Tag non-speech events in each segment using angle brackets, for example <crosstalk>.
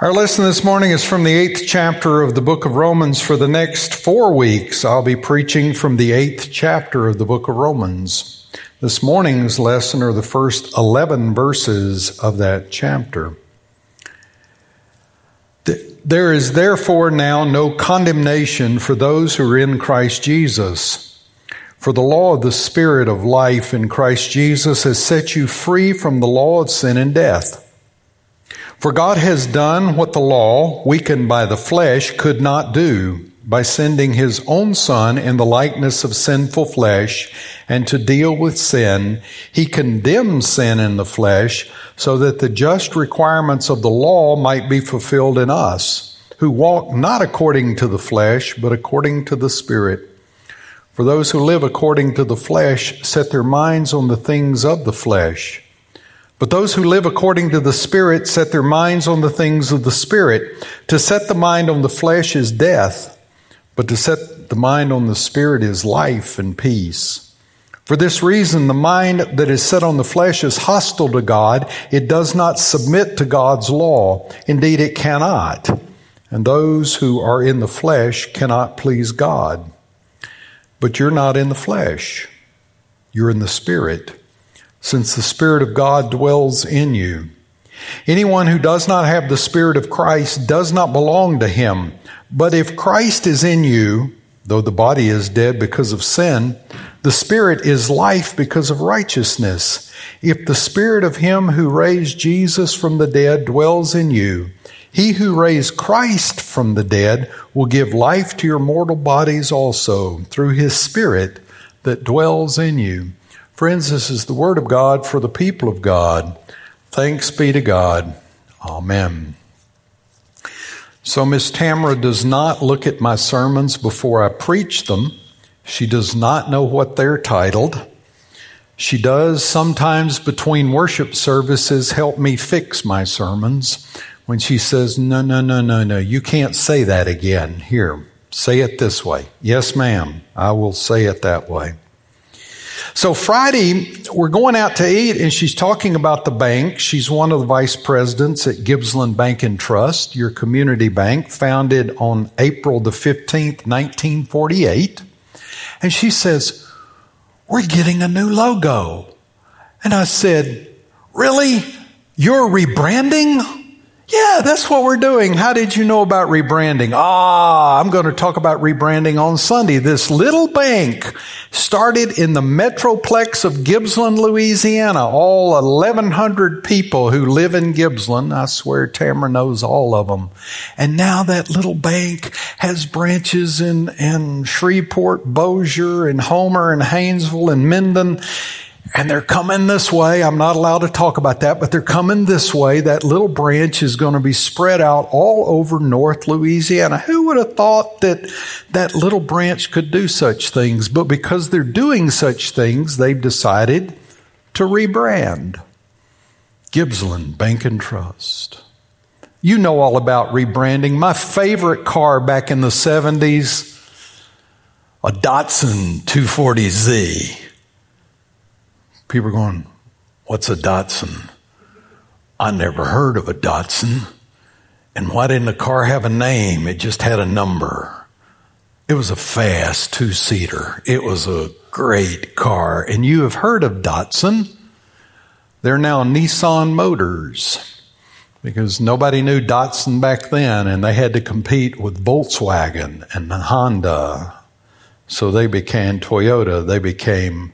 Our lesson this morning is from the eighth chapter of the book of Romans. For the next four weeks, I'll be preaching from the eighth chapter of the book of Romans. This morning's lesson are the first 11 verses of that chapter. There is therefore now no condemnation for those who are in Christ Jesus. For the law of the Spirit of life in Christ Jesus has set you free from the law of sin and death. For God has done what the law, weakened by the flesh, could not do by sending his own son in the likeness of sinful flesh and to deal with sin. He condemned sin in the flesh so that the just requirements of the law might be fulfilled in us who walk not according to the flesh, but according to the spirit. For those who live according to the flesh set their minds on the things of the flesh but those who live according to the Spirit set their minds on the things of the Spirit. To set the mind on the flesh is death, but to set the mind on the Spirit is life and peace. For this reason, the mind that is set on the flesh is hostile to God. It does not submit to God's law. Indeed, it cannot. And those who are in the flesh cannot please God. But you're not in the flesh. You're in the Spirit since the Spirit of God dwells in you. Anyone who does not have the Spirit of Christ does not belong to him. But if Christ is in you, though the body is dead because of sin, the Spirit is life because of righteousness. If the Spirit of him who raised Jesus from the dead dwells in you, he who raised Christ from the dead will give life to your mortal bodies also through his Spirit that dwells in you. Friends, this is the word of God for the people of God. Thanks be to God. Amen. So, Miss Tamara does not look at my sermons before I preach them. She does not know what they're titled. She does sometimes between worship services help me fix my sermons when she says, No, no, no, no, no, you can't say that again. Here, say it this way. Yes, ma'am, I will say it that way. So Friday, we're going out to eat and she's talking about the bank. She's one of the vice presidents at Gibsland Bank and Trust, your community bank, founded on April the 15th, 1948. And she says, we're getting a new logo. And I said, really? You're rebranding? Yeah, that's what we're doing. How did you know about rebranding? Ah, I'm going to talk about rebranding on Sunday. This little bank started in the metroplex of Gibsland, Louisiana. All 1,100 people who live in Gibsland. I swear Tamara knows all of them. And now that little bank has branches in, in Shreveport, Bossier, and Homer, and Haynesville, and Minden and they're coming this way. I'm not allowed to talk about that, but they're coming this way. That little branch is going to be spread out all over North Louisiana. Who would have thought that that little branch could do such things? But because they're doing such things, they've decided to rebrand. Gibsland Bank and Trust. You know all about rebranding. My favorite car back in the 70s, a Datsun 240Z. People are going, What's a Datsun? I never heard of a Datsun. And why didn't the car have a name? It just had a number. It was a fast two seater. It was a great car. And you have heard of Datsun. They're now Nissan Motors because nobody knew Datsun back then and they had to compete with Volkswagen and Honda. So they became Toyota. They became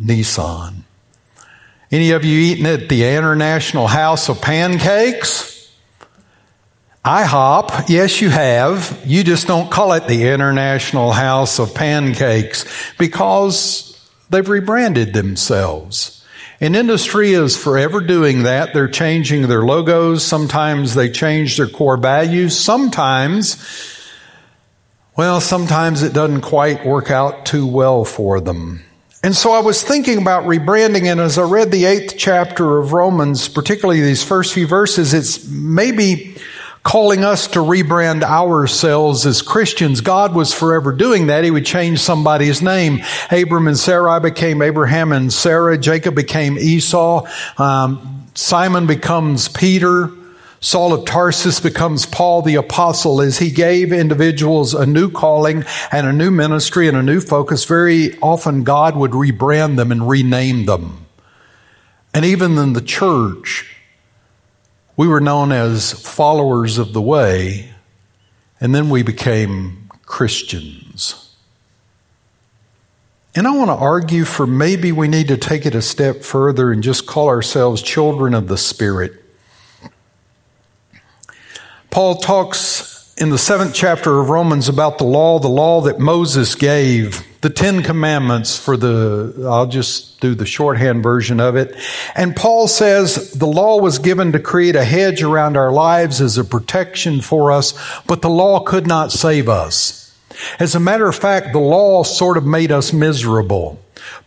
Nissan. Any of you eating at the International House of Pancakes? IHOP, yes, you have. You just don't call it the International House of Pancakes because they've rebranded themselves. And industry is forever doing that. They're changing their logos. Sometimes they change their core values. Sometimes, well, sometimes it doesn't quite work out too well for them. And so I was thinking about rebranding, and as I read the eighth chapter of Romans, particularly these first few verses, it's maybe calling us to rebrand ourselves as Christians. God was forever doing that. He would change somebody's name. Abram and Sarai became Abraham and Sarah. Jacob became Esau. Um, Simon becomes Peter. Saul of Tarsus becomes Paul the apostle as he gave individuals a new calling and a new ministry and a new focus. Very often God would rebrand them and rename them. And even in the church, we were known as followers of the way, and then we became Christians. And I want to argue for maybe we need to take it a step further and just call ourselves children of the Spirit. Paul talks in the seventh chapter of Romans about the law, the law that Moses gave, the Ten Commandments for the, I'll just do the shorthand version of it. And Paul says the law was given to create a hedge around our lives as a protection for us, but the law could not save us. As a matter of fact, the law sort of made us miserable.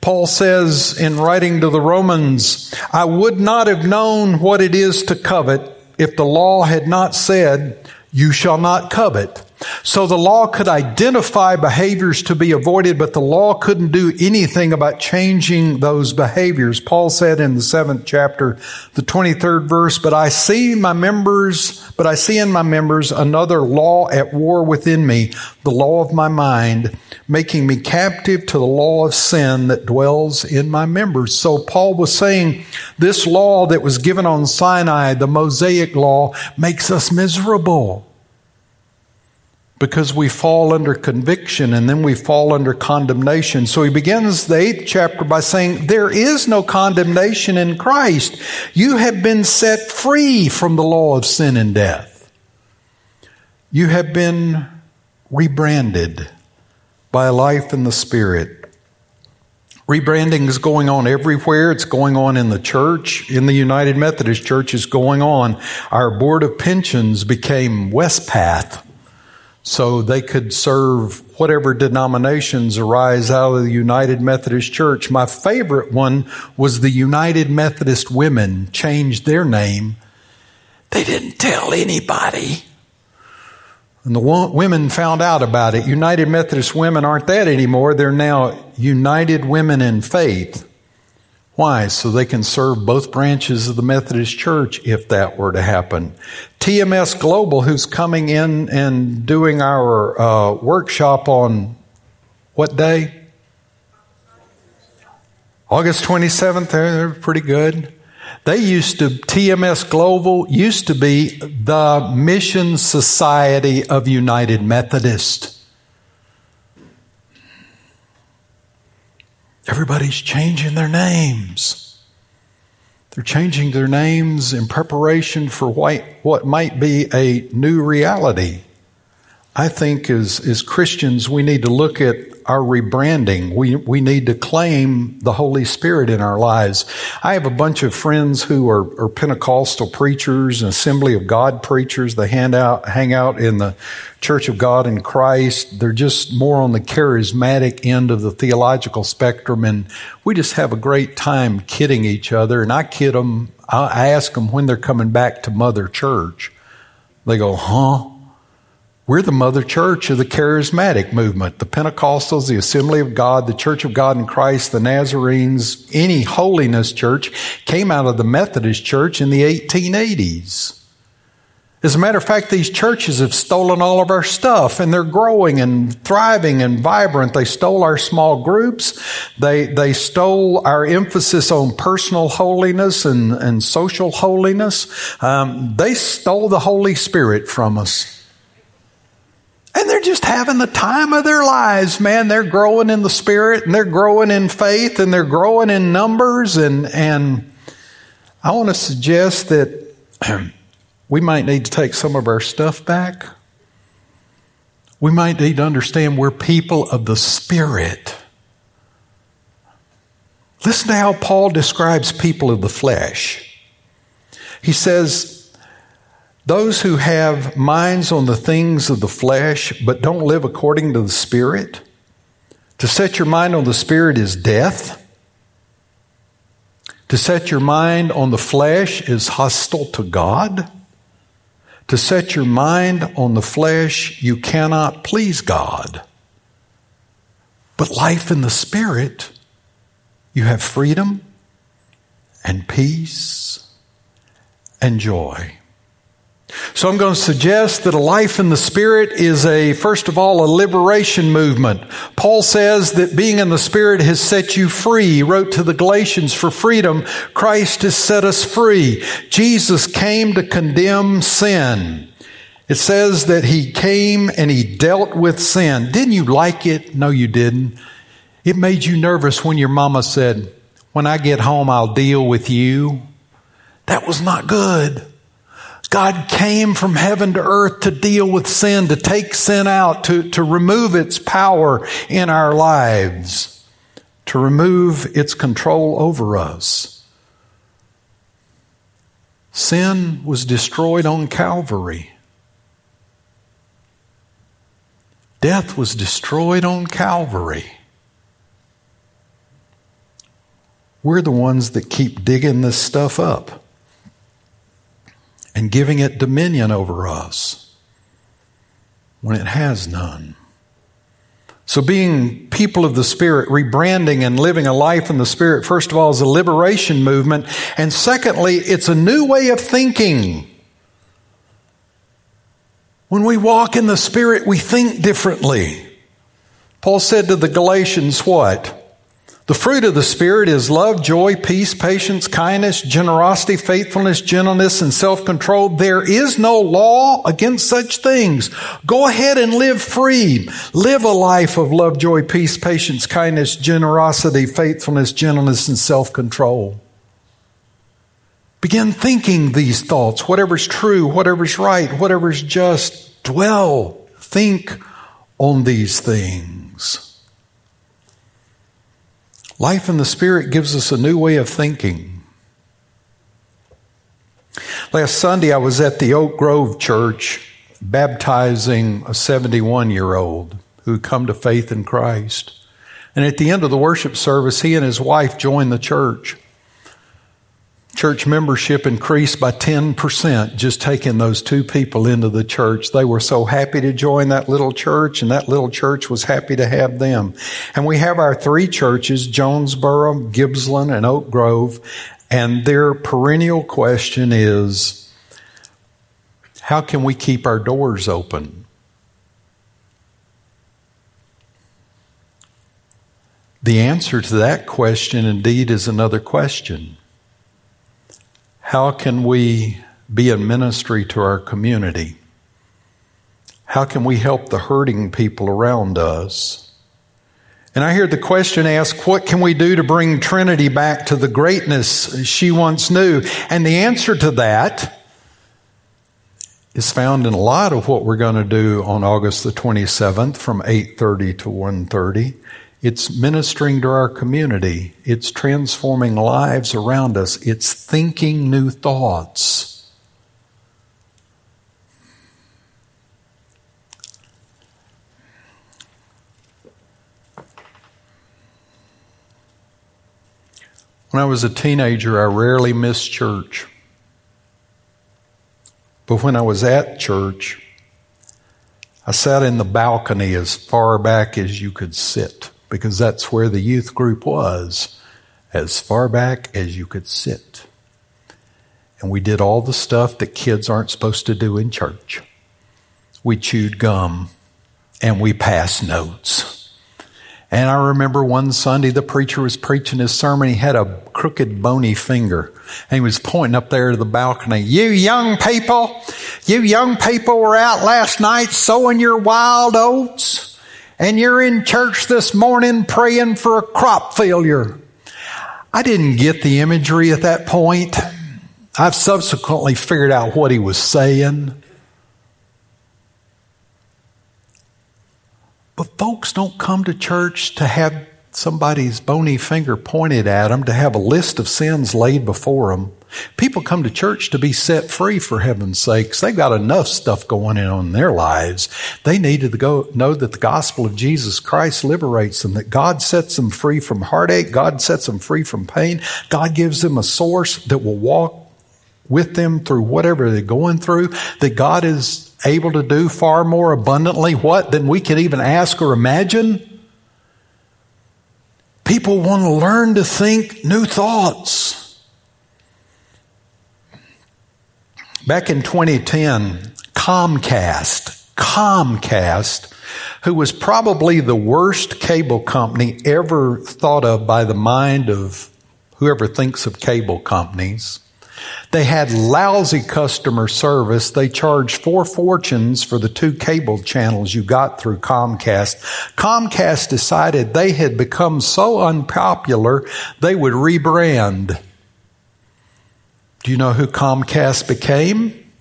Paul says in writing to the Romans, I would not have known what it is to covet if the law had not said, you shall not covet. So the law could identify behaviors to be avoided, but the law couldn't do anything about changing those behaviors. Paul said in the seventh chapter, the 23rd verse, but I see my members, but I see in my members another law at war within me, the law of my mind, making me captive to the law of sin that dwells in my members. So Paul was saying this law that was given on Sinai, the Mosaic law, makes us miserable because we fall under conviction and then we fall under condemnation. So he begins the eighth chapter by saying, There is no condemnation in Christ. You have been set free from the law of sin and death. You have been rebranded by life in the Spirit. Rebranding is going on everywhere. It's going on in the church. In the United Methodist Church is going on. Our Board of Pensions became Wespath so they could serve whatever denominations arise out of the United Methodist Church. My favorite one was the United Methodist Women changed their name. They didn't tell anybody. And the women found out about it. United Methodist Women aren't that anymore. They're now United Women in Faith. Why? So they can serve both branches of the Methodist Church if that were to happen. TMS Global, who's coming in and doing our uh, workshop on what day? August 27th. They're, pretty good. They used to, TMS Global used to be the Mission Society of United Methodist. Everybody's changing their names. They're changing their names in preparation for what might be a new reality. I think as, as Christians, we need to look at our rebranding. We, we need to claim the Holy Spirit in our lives. I have a bunch of friends who are, are Pentecostal preachers Assembly of God preachers. They hand out, hang out in the Church of God in Christ. They're just more on the charismatic end of the theological spectrum. And we just have a great time kidding each other. And I kid them. I ask them when they're coming back to Mother Church. They go, huh? We're the mother church of the charismatic movement, the Pentecostals, the Assembly of God, the Church of God in Christ, the Nazarenes, any holiness church came out of the Methodist church in the 1880s. As a matter of fact, these churches have stolen all of our stuff and they're growing and thriving and vibrant. They stole our small groups. They, they stole our emphasis on personal holiness and, and social holiness. Um, they stole the Holy Spirit from us. Just having the time of their lives, man. They're growing in the spirit and they're growing in faith and they're growing in numbers. And, and I want to suggest that <clears throat> we might need to take some of our stuff back. We might need to understand we're people of the spirit. Listen to how Paul describes people of the flesh. He says, those who have minds on the things of the flesh but don't live according to the Spirit, to set your mind on the Spirit is death. To set your mind on the flesh is hostile to God. To set your mind on the flesh, you cannot please God. But life in the Spirit, you have freedom and peace and joy. So I'm going to suggest that a life in the Spirit is a, first of all, a liberation movement. Paul says that being in the Spirit has set you free. He wrote to the Galatians for freedom. Christ has set us free. Jesus came to condemn sin. It says that he came and he dealt with sin. Didn't you like it? No, you didn't. It made you nervous when your mama said, when I get home, I'll deal with you. That was not good. God came from heaven to earth to deal with sin, to take sin out, to, to remove its power in our lives, to remove its control over us. Sin was destroyed on Calvary. Death was destroyed on Calvary. We're the ones that keep digging this stuff up and giving it dominion over us when it has none. So, being people of the Spirit, rebranding and living a life in the Spirit, first of all, is a liberation movement. And secondly, it's a new way of thinking. When we walk in the Spirit, we think differently. Paul said to the Galatians, what? The fruit of the Spirit is love, joy, peace, patience, kindness, generosity, faithfulness, gentleness, and self-control. There is no law against such things. Go ahead and live free. Live a life of love, joy, peace, patience, kindness, generosity, faithfulness, gentleness, and self-control. Begin thinking these thoughts. Whatever's true, whatever's right, whatever's just, dwell, think on these things. Life in the Spirit gives us a new way of thinking. Last Sunday, I was at the Oak Grove Church baptizing a 71 year old who had come to faith in Christ. And at the end of the worship service, he and his wife joined the church. Church membership increased by 10% just taking those two people into the church. They were so happy to join that little church and that little church was happy to have them. And we have our three churches, Jonesboro, Gibsland, and Oak Grove. And their perennial question is, how can we keep our doors open? The answer to that question indeed is another question. How can we be a ministry to our community? How can we help the hurting people around us? And I hear the question asked, what can we do to bring Trinity back to the greatness she once knew? And the answer to that is found in a lot of what we're going to do on August the 27th from 8:30 to 1:30. It's ministering to our community. It's transforming lives around us. It's thinking new thoughts. When I was a teenager, I rarely missed church. But when I was at church, I sat in the balcony as far back as you could sit because that's where the youth group was, as far back as you could sit. And we did all the stuff that kids aren't supposed to do in church. We chewed gum and we passed notes. And I remember one Sunday the preacher was preaching his sermon. He had a crooked, bony finger. And he was pointing up there to the balcony. You young people, you young people were out last night sowing your wild oats and you're in church this morning praying for a crop failure. I didn't get the imagery at that point. I've subsequently figured out what he was saying. But folks don't come to church to have somebody's bony finger pointed at them, to have a list of sins laid before them. People come to church to be set free for heaven's sakes. They've got enough stuff going on in their lives. They need to go, know that the gospel of Jesus Christ liberates them, that God sets them free from heartache. God sets them free from pain. God gives them a source that will walk with them through whatever they're going through, that God is able to do far more abundantly what than we can even ask or imagine. People want to learn to think new thoughts. Back in 2010, Comcast, Comcast, who was probably the worst cable company ever thought of by the mind of whoever thinks of cable companies. They had lousy customer service. They charged four fortunes for the two cable channels you got through Comcast. Comcast decided they had become so unpopular, they would rebrand. Do you know who Comcast became?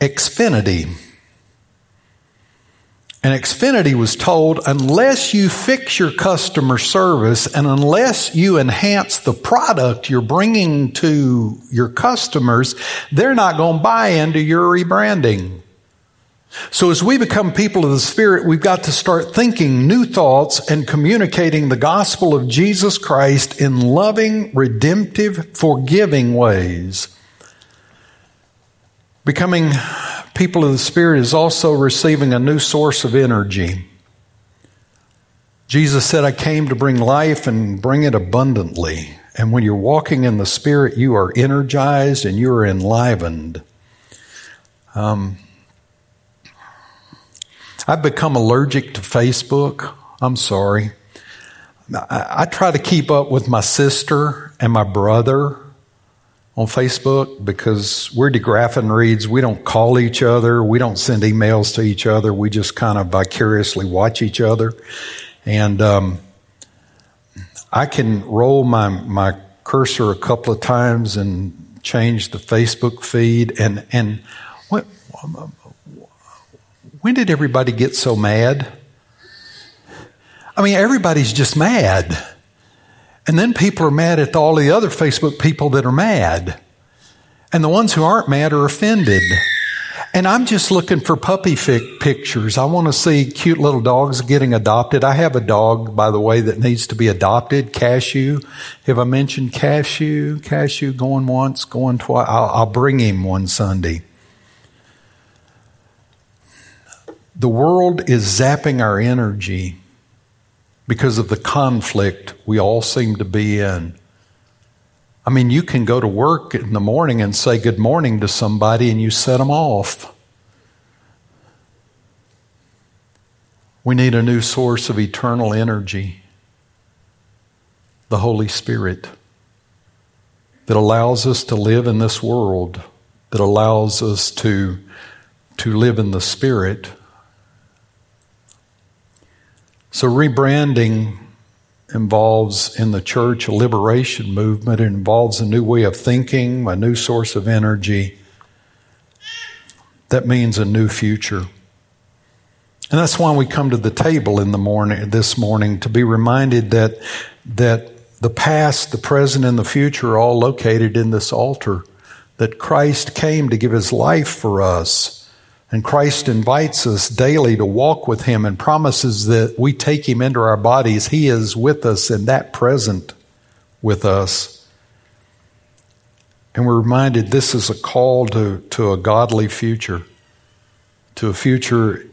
Xfinity. And Xfinity was told, unless you fix your customer service and unless you enhance the product you're bringing to your customers, they're not going to buy into your rebranding. So as we become people of the Spirit, we've got to start thinking new thoughts and communicating the gospel of Jesus Christ in loving, redemptive, forgiving ways. Becoming people of the Spirit is also receiving a new source of energy. Jesus said, I came to bring life and bring it abundantly. And when you're walking in the Spirit, you are energized and you are enlivened. Um, I've become allergic to Facebook. I'm sorry. I, I try to keep up with my sister and my brother on Facebook because we're DeGraffin Reads. We don't call each other. We don't send emails to each other. We just kind of vicariously watch each other. And um, I can roll my, my cursor a couple of times and change the Facebook feed. And, and when did everybody get so mad? I mean, everybody's just mad. And then people are mad at all the other Facebook people that are mad. And the ones who aren't mad are offended. And I'm just looking for puppy pictures. I want to see cute little dogs getting adopted. I have a dog, by the way, that needs to be adopted. Cashew. Have I mentioned Cashew? Cashew going once, going twice. I'll, I'll bring him one Sunday. The world is zapping our energy because of the conflict we all seem to be in. I mean, you can go to work in the morning and say good morning to somebody and you set them off. We need a new source of eternal energy the Holy Spirit that allows us to live in this world, that allows us to, to live in the Spirit so, rebranding involves in the church a liberation movement. It involves a new way of thinking, a new source of energy. That means a new future. And that's why we come to the table in the morning this morning to be reminded that that the past, the present, and the future are all located in this altar. That Christ came to give his life for us and Christ invites us daily to walk with Him and promises that we take Him into our bodies. He is with us and that present with us. And we're reminded this is a call to, to a godly future, to a future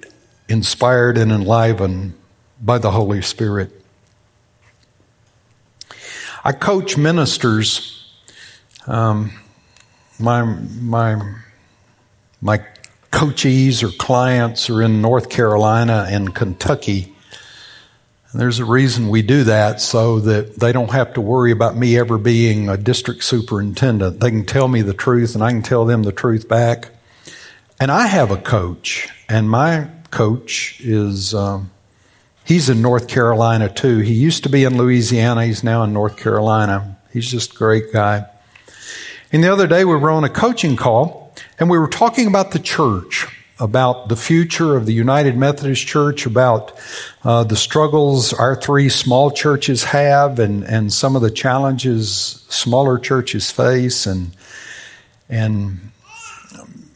inspired and enlivened by the Holy Spirit. I coach ministers. Um, my my my coachees or clients are in North Carolina and Kentucky. And there's a reason we do that so that they don't have to worry about me ever being a district superintendent. They can tell me the truth and I can tell them the truth back. And I have a coach, and my coach is, um, he's in North Carolina too. He used to be in Louisiana, he's now in North Carolina. He's just a great guy. And the other day we were on a coaching call and we were talking about the church, about the future of the United Methodist Church, about uh, the struggles our three small churches have, and, and some of the challenges smaller churches face. And, and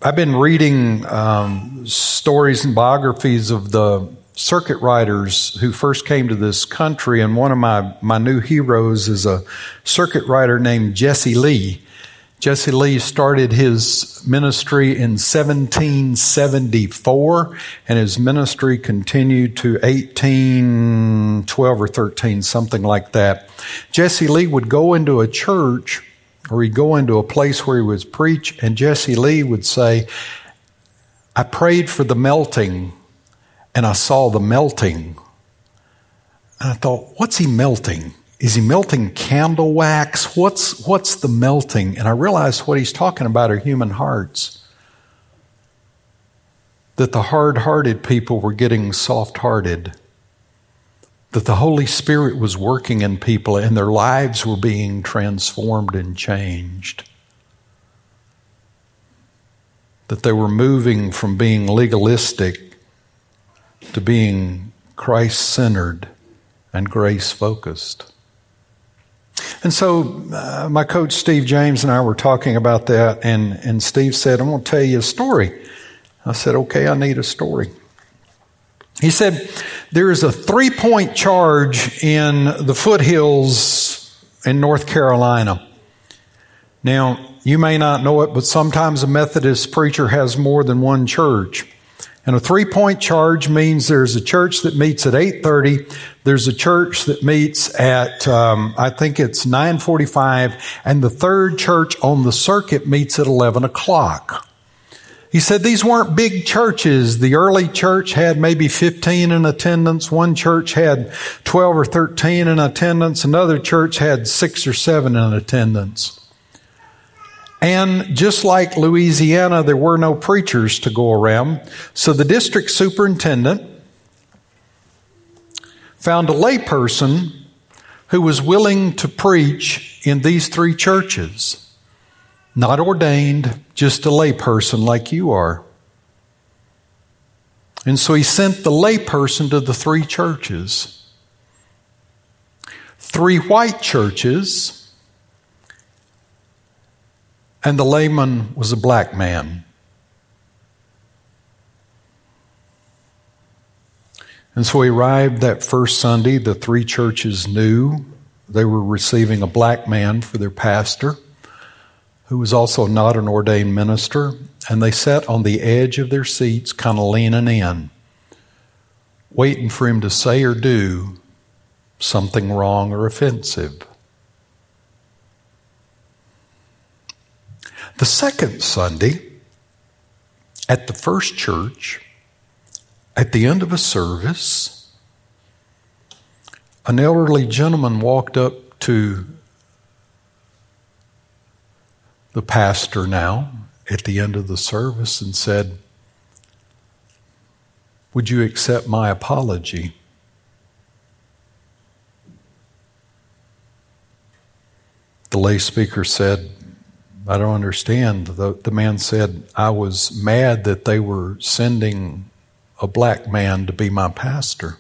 I've been reading um, stories and biographies of the circuit riders who first came to this country, and one of my, my new heroes is a circuit rider named Jesse Lee. Jesse Lee started his ministry in 1774, and his ministry continued to 1812 or 13, something like that. Jesse Lee would go into a church or he'd go into a place where he would preach, and Jesse Lee would say, I prayed for the melting, and I saw the melting. And I thought, what's he melting? Is he melting candle wax? What's, what's the melting? And I realized what he's talking about are human hearts. That the hard hearted people were getting soft hearted. That the Holy Spirit was working in people and their lives were being transformed and changed. That they were moving from being legalistic to being Christ centered and grace focused. And so, uh, my coach Steve James and I were talking about that, and, and Steve said, I'm going to tell you a story. I said, Okay, I need a story. He said, There is a three point charge in the foothills in North Carolina. Now, you may not know it, but sometimes a Methodist preacher has more than one church. And a three-point charge means there's a church that meets at 8.30, there's a church that meets at, um, I think it's 9.45, and the third church on the circuit meets at 11 o'clock. He said these weren't big churches. The early church had maybe 15 in attendance. One church had 12 or 13 in attendance. Another church had six or seven in attendance. And just like Louisiana, there were no preachers to go around. So the district superintendent found a layperson who was willing to preach in these three churches. Not ordained, just a layperson like you are. And so he sent the layperson to the three churches. Three white churches and the layman was a black man. And so he arrived that first Sunday. The three churches knew they were receiving a black man for their pastor, who was also not an ordained minister. And they sat on the edge of their seats, kind of leaning in, waiting for him to say or do something wrong or offensive. The second Sunday, at the first church, at the end of a service, an elderly gentleman walked up to the pastor now at the end of the service and said, Would you accept my apology? The lay speaker said, I don't understand. The, the man said, I was mad that they were sending a black man to be my pastor.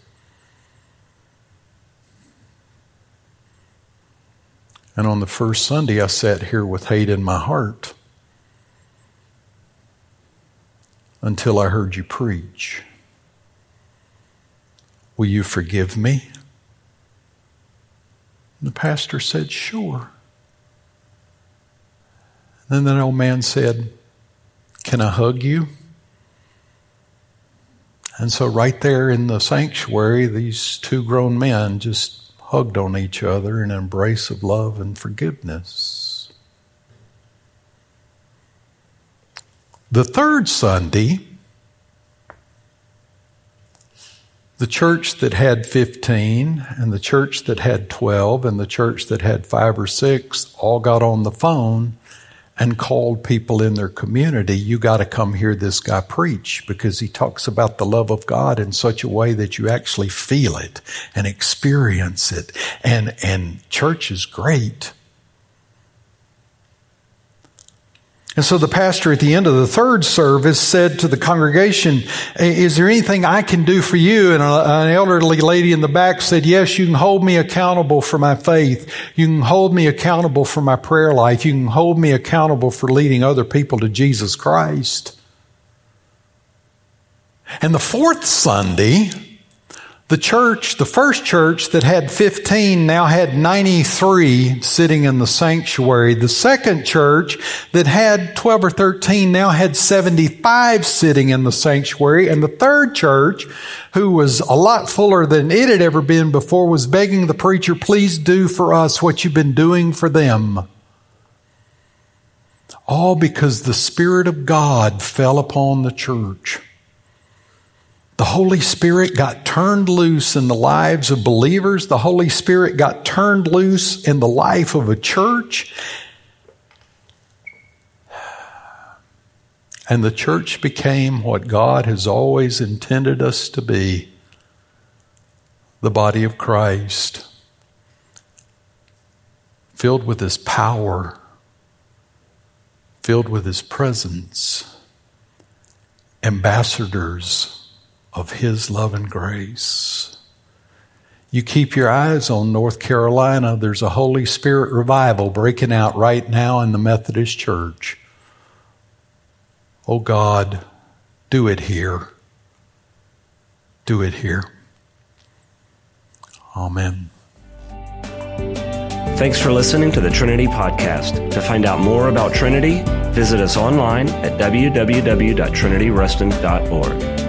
And on the first Sunday, I sat here with hate in my heart until I heard you preach. Will you forgive me? And the pastor said, Sure. Then that old man said, Can I hug you? And so, right there in the sanctuary, these two grown men just hugged on each other in an embrace of love and forgiveness. The third Sunday, the church that had 15 and the church that had 12 and the church that had five or six all got on the phone and called people in their community, you got to come hear this guy preach because he talks about the love of God in such a way that you actually feel it and experience it. And, and church is great. And so the pastor at the end of the third service said to the congregation, eh, Is there anything I can do for you? And uh, an elderly lady in the back said, Yes, you can hold me accountable for my faith. You can hold me accountable for my prayer life. You can hold me accountable for leading other people to Jesus Christ. And the fourth Sunday, the church, the first church that had 15 now had 93 sitting in the sanctuary. The second church that had 12 or 13 now had 75 sitting in the sanctuary. And the third church, who was a lot fuller than it had ever been before, was begging the preacher, please do for us what you've been doing for them. All because the Spirit of God fell upon the church. The Holy Spirit got turned loose in the lives of believers. The Holy Spirit got turned loose in the life of a church. And the church became what God has always intended us to be the body of Christ, filled with His power, filled with His presence, ambassadors of His love and grace. You keep your eyes on North Carolina, there's a Holy Spirit revival breaking out right now in the Methodist Church. Oh God, do it here. Do it here. Amen. Thanks for listening to the Trinity Podcast. To find out more about Trinity, visit us online at www.trinityreston.org.